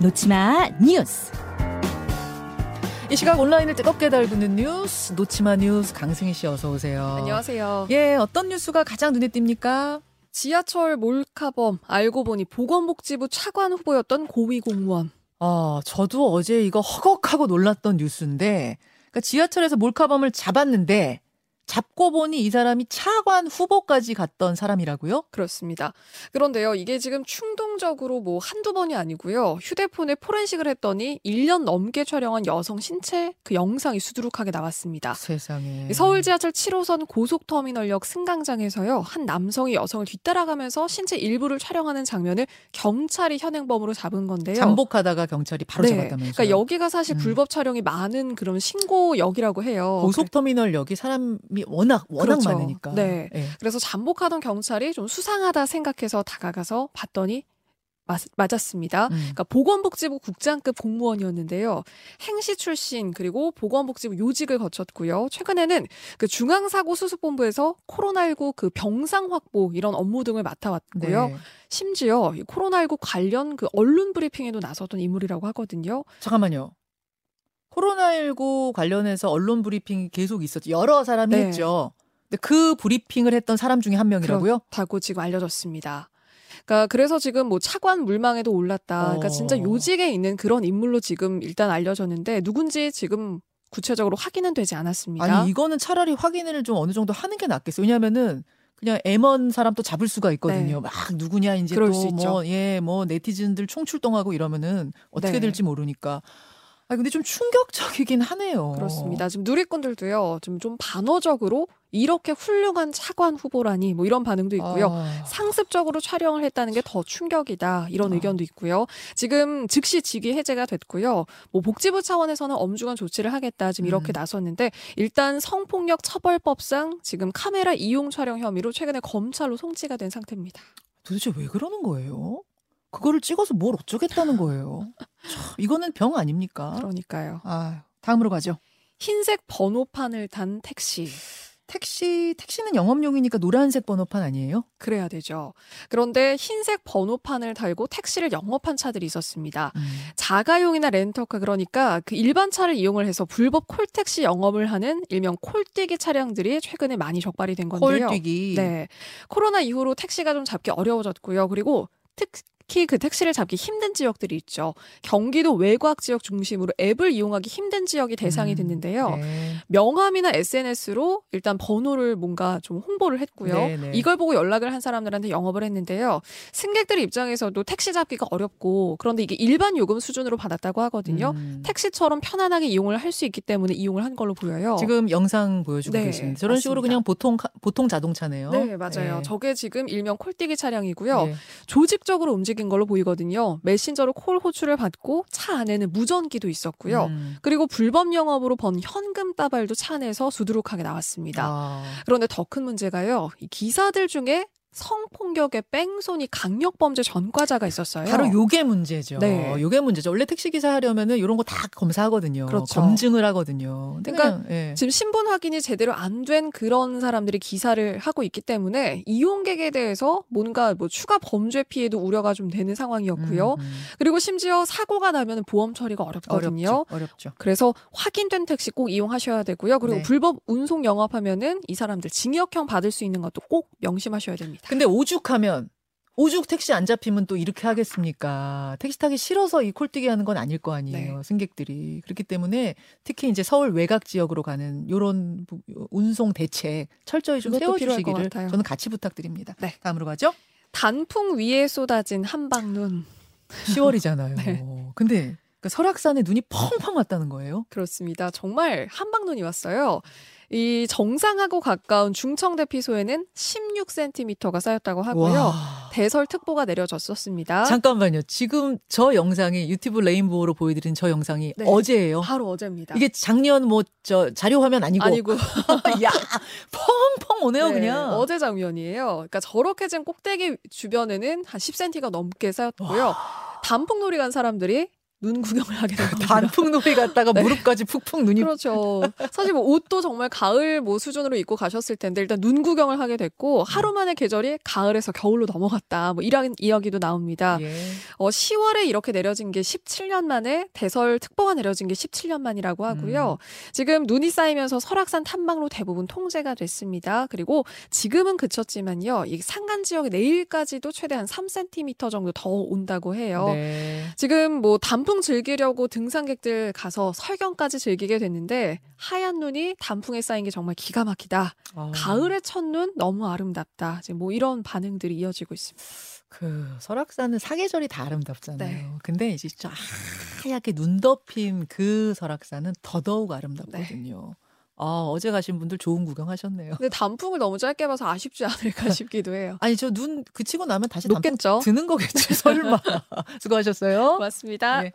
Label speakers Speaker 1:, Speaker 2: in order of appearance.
Speaker 1: 놓치마 뉴스.
Speaker 2: 이 시각 온라인을 뜨겁게 달구는 뉴스 놓치마 뉴스 강승희 씨 어서 오세요.
Speaker 3: 안녕하세요.
Speaker 2: 예, 어떤 뉴스가 가장 눈에 띕니까?
Speaker 3: 지하철 몰카범 알고 보니 보건복지부 차관 후보였던 고위 공무원.
Speaker 2: 어, 저도 어제 이거 허걱하고 놀랐던 뉴스인데, 그러니까 지하철에서 몰카범을 잡았는데 잡고 보니 이 사람이 차관 후보까지 갔던 사람이라고요?
Speaker 3: 그렇습니다. 그런데요, 이게 지금 충동적으로 뭐 한두 번이 아니고요. 휴대폰에 포렌식을 했더니 1년 넘게 촬영한 여성 신체 그 영상이 수두룩하게 나왔습니다.
Speaker 2: 세상에.
Speaker 3: 서울 지하철 7호선 고속터미널역 승강장에서요, 한 남성이 여성을 뒤따라가면서 신체 일부를 촬영하는 장면을 경찰이 현행범으로 잡은 건데요.
Speaker 2: 잠복하다가 경찰이 바로
Speaker 3: 네.
Speaker 2: 잡았다면서요.
Speaker 3: 그러니까 여기가 사실
Speaker 2: 음.
Speaker 3: 불법 촬영이 많은 그런 신고역이라고 해요.
Speaker 2: 고속터미널 역이 사람이 워낙 워낙
Speaker 3: 그렇죠.
Speaker 2: 많으니까.
Speaker 3: 네.
Speaker 2: 예.
Speaker 3: 그래서 잠복하던 경찰이 좀 수상하다 생각해서 다가가서 봤더니 맞, 맞았습니다.
Speaker 2: 음.
Speaker 3: 그러니까 보건복지부 국장급 공무원이었는데요. 행시 출신 그리고 보건복지부 요직을 거쳤고요. 최근에는 그 중앙사고수습본부에서 코로나19 그 병상 확보 이런 업무 등을 맡아왔고요.
Speaker 2: 네.
Speaker 3: 심지어 이 코로나19 관련 그 언론 브리핑에도 나섰던 인물이라고 하거든요.
Speaker 2: 잠깐만요. 코로나19 관련해서 언론 브리핑이 계속 있었죠. 여러 사람이
Speaker 3: 네.
Speaker 2: 했죠. 근데 그 브리핑을 했던 사람 중에 한 명이라고요?
Speaker 3: 그렇다고 지금 알려졌습니다. 그러니까 그래서 지금 뭐 차관 물망에도 올랐다. 그러니까 진짜
Speaker 2: 어.
Speaker 3: 요직에 있는 그런 인물로 지금 일단 알려졌는데 누군지 지금 구체적으로 확인은 되지 않았습니다.
Speaker 2: 아니 이거는 차라리 확인을 좀 어느 정도 하는 게 낫겠어요. 왜냐하면은 그냥 M1 사람 또 잡을 수가 있거든요.
Speaker 3: 네.
Speaker 2: 막 누구냐 이제
Speaker 3: 그럴 수
Speaker 2: 또뭐 예, 뭐 네티즌들 총출동하고 이러면은 어떻게
Speaker 3: 네.
Speaker 2: 될지 모르니까. 아 근데 좀 충격적이긴 하네요.
Speaker 3: 그렇습니다. 지금 누리꾼들도요. 좀, 좀 반어적으로 이렇게 훌륭한 차관 후보라니 뭐 이런 반응도 있고요.
Speaker 2: 아,
Speaker 3: 상습적으로 촬영을 했다는 게 더 충격이다 이런
Speaker 2: 아.
Speaker 3: 의견도 있고요. 지금 즉시 직위 해제가 됐고요. 뭐 복지부 차원에서는 엄중한 조치를 하겠다 지금 이렇게
Speaker 2: 음.
Speaker 3: 나섰는데 일단 성폭력 처벌법상 지금 카메라 이용 촬영 혐의로 최근에 검찰로 송치가 된 상태입니다.
Speaker 2: 도대체 왜 그러는 거예요? 그거를 찍어서 뭘 어쩌겠다는 거예요? 참, 이거는 병 아닙니까?
Speaker 3: 그러니까요.
Speaker 2: 아, 다음으로 가죠.
Speaker 3: 흰색 번호판을 단 택시.
Speaker 2: 택시 택시는 영업용이니까 노란색 번호판 아니에요?
Speaker 3: 그래야 되죠. 그런데 흰색 번호판을 달고 택시를 영업한 차들이 있었습니다.
Speaker 2: 음.
Speaker 3: 자가용이나 렌터카 그러니까 그 일반 차를 이용을 해서 불법 콜택시 영업을 하는 일명 콜뛰기 차량들이 최근에 많이 적발이 된 건데요.
Speaker 2: 콜뛰기.
Speaker 3: 네. 코로나 이후로 택시가 좀 잡기 어려워졌고요. 그리고 특 히 그 택시를 잡기 힘든 지역들이 있죠. 경기도 외곽 지역 중심으로 앱을 이용하기 힘든 지역이 대상이
Speaker 2: 음,
Speaker 3: 됐는데요.
Speaker 2: 네.
Speaker 3: 명함이나 SNS로 일단 번호를 뭔가 좀 홍보를 했고요.
Speaker 2: 네, 네.
Speaker 3: 이걸 보고 연락을 한 사람들한테 영업을 했는데요. 승객들 입장에서도 택시 잡기가 어렵고 그런데 이게 일반 요금 수준으로 받았다고 하거든요.
Speaker 2: 음.
Speaker 3: 택시처럼 편안하게 이용을 할 수 있기 때문에 이용을 한 걸로 보여요.
Speaker 2: 지금 영상 보여주고
Speaker 3: 네,
Speaker 2: 계시는데 저런 식으로
Speaker 3: 맞습니다.
Speaker 2: 그냥 보통 카- 보통 자동차네요.
Speaker 3: 네, 맞아요.
Speaker 2: 네.
Speaker 3: 저게 지금 일명 콜뛰기 차량이고요.
Speaker 2: 네.
Speaker 3: 조직적으로 움직 인 걸로 보이거든요. 메신저로 콜 호출을 받고 차 안에는 무전기도 있었고요.
Speaker 2: 음.
Speaker 3: 그리고 불법 영업으로 번 현금 따발도 차 안에서 수두룩하게 나왔습니다.
Speaker 2: 아,
Speaker 3: 그런데 더 큰 문제가요. 이 기사들 중에 성폭력의 뺑소니 강력범죄 전과자가 있었어요.
Speaker 2: 바로 요게 문제죠.
Speaker 3: 네.
Speaker 2: 요게 문제죠. 원래 택시 기사 하려면은 이런 거 다 검사하거든요.
Speaker 3: 그렇죠.
Speaker 2: 검증을 하거든요.
Speaker 3: 그러니까
Speaker 2: 예.
Speaker 3: 지금 신분 확인이 제대로 안 된 그런 사람들이 기사를 하고 있기 때문에 이용객에 대해서 뭔가 뭐 추가 범죄 피해도 우려가 좀 되는 상황이었고요.
Speaker 2: 음, 음.
Speaker 3: 그리고 심지어 사고가 나면 보험 처리가 어렵거든요.
Speaker 2: 어렵죠. 어렵죠.
Speaker 3: 그래서 확인된 택시 꼭 이용하셔야 되고요. 그리고
Speaker 2: 네.
Speaker 3: 불법 운송 영업하면은 이 사람들 징역형 받을 수 있는 것도 꼭 명심하셔야 됩니다.
Speaker 2: 근데 오죽하면 오죽 택시 안 잡히면 또 이렇게 하겠습니까? 택시 타기 싫어서 이 콜뛰기 하는 건 아닐 거 아니에요.
Speaker 3: 네.
Speaker 2: 승객들이. 그렇기 때문에 특히 이제 서울 외곽 지역으로 가는 요런 부- 운송 대책 철저히 좀 세워 주시기를
Speaker 3: 같아요.
Speaker 2: 저는 같이 부탁드립니다.
Speaker 3: 네.
Speaker 2: 다음으로 가죠.
Speaker 3: 단풍 위에 쏟아진 한방눈.
Speaker 2: 10월이잖아요.
Speaker 3: 네.
Speaker 2: 근데 그 설악산에 눈이 펑펑 왔다는 거예요.
Speaker 3: 그렇습니다. 정말 한방눈이 왔어요. 이 정상하고 가까운 중청 대 피소에는 16cm가 쌓였다고 하고요.
Speaker 2: 와.
Speaker 3: 대설특보가 내려졌었습니다.
Speaker 2: 잠깐만요. 지금 저 영상이 유튜브 레인보우로 보여드린 저 영상이
Speaker 3: 네.
Speaker 2: 어제예요.
Speaker 3: 바로 어제입니다.
Speaker 2: 이게 작년 뭐 저 자료 화면 아니고
Speaker 3: 아니고
Speaker 2: 야 펑펑 오네요
Speaker 3: 네,
Speaker 2: 그냥.
Speaker 3: 어제 장면이에요. 그러니까 저렇게 진 꼭대기 주변에는 한 10cm가 넘게 쌓였고요. 단풍놀이 간 사람들이 눈 구경을 하게 된 겁니다.
Speaker 2: 단풍놀이 갔다가
Speaker 3: 네.
Speaker 2: 무릎까지 푹푹 눈이
Speaker 3: 그렇죠. 사실 뭐 옷도 정말 가을 뭐 수준으로 입고 가셨을 텐데 일단 눈 구경을 하게 됐고 하루 만에 계절이 가을에서 겨울로 넘어갔다. 뭐 이런 이야기도 나옵니다.
Speaker 2: 예.
Speaker 3: 어, 10월에 이렇게 내려진 게 17년 만에 대설 특보가 내려진 게 17년 만이라고 하고요.
Speaker 2: 음.
Speaker 3: 지금 눈이 쌓이면서 설악산 탐방로 대부분 통제가 됐습니다. 그리고 지금은 그쳤지만요. 이 산간 지역에 내일까지도 최대한 3cm 정도 더 온다고 해요.
Speaker 2: 네.
Speaker 3: 지금 뭐 단풍 즐기려고 등산객들 가서 설경까지 즐기게 됐는데 하얀 눈이 단풍에 쌓인 게 정말 기가 막히다.
Speaker 2: 아,
Speaker 3: 가을의 첫눈 너무 아름답다. 지금 뭐 이런 반응들이 이어지고 있습니다.
Speaker 2: 그 설악산은 사계절이 다 아름답잖아요.
Speaker 3: 네.
Speaker 2: 근데 이제 진짜 하얗게 눈 덮인 그 설악산은 더더욱 아름답거든요. 아, 어제 가신 분들 좋은 구경하셨네요.
Speaker 3: 근데 단풍을 너무 짧게 봐서 아쉽지 않을까 싶기도 해요.
Speaker 2: 아니 저 눈 그치고 나면 다시
Speaker 3: 높겠죠?
Speaker 2: 드는 거겠지 설마. 수고하셨어요.
Speaker 3: 고맙습니다.
Speaker 2: 네.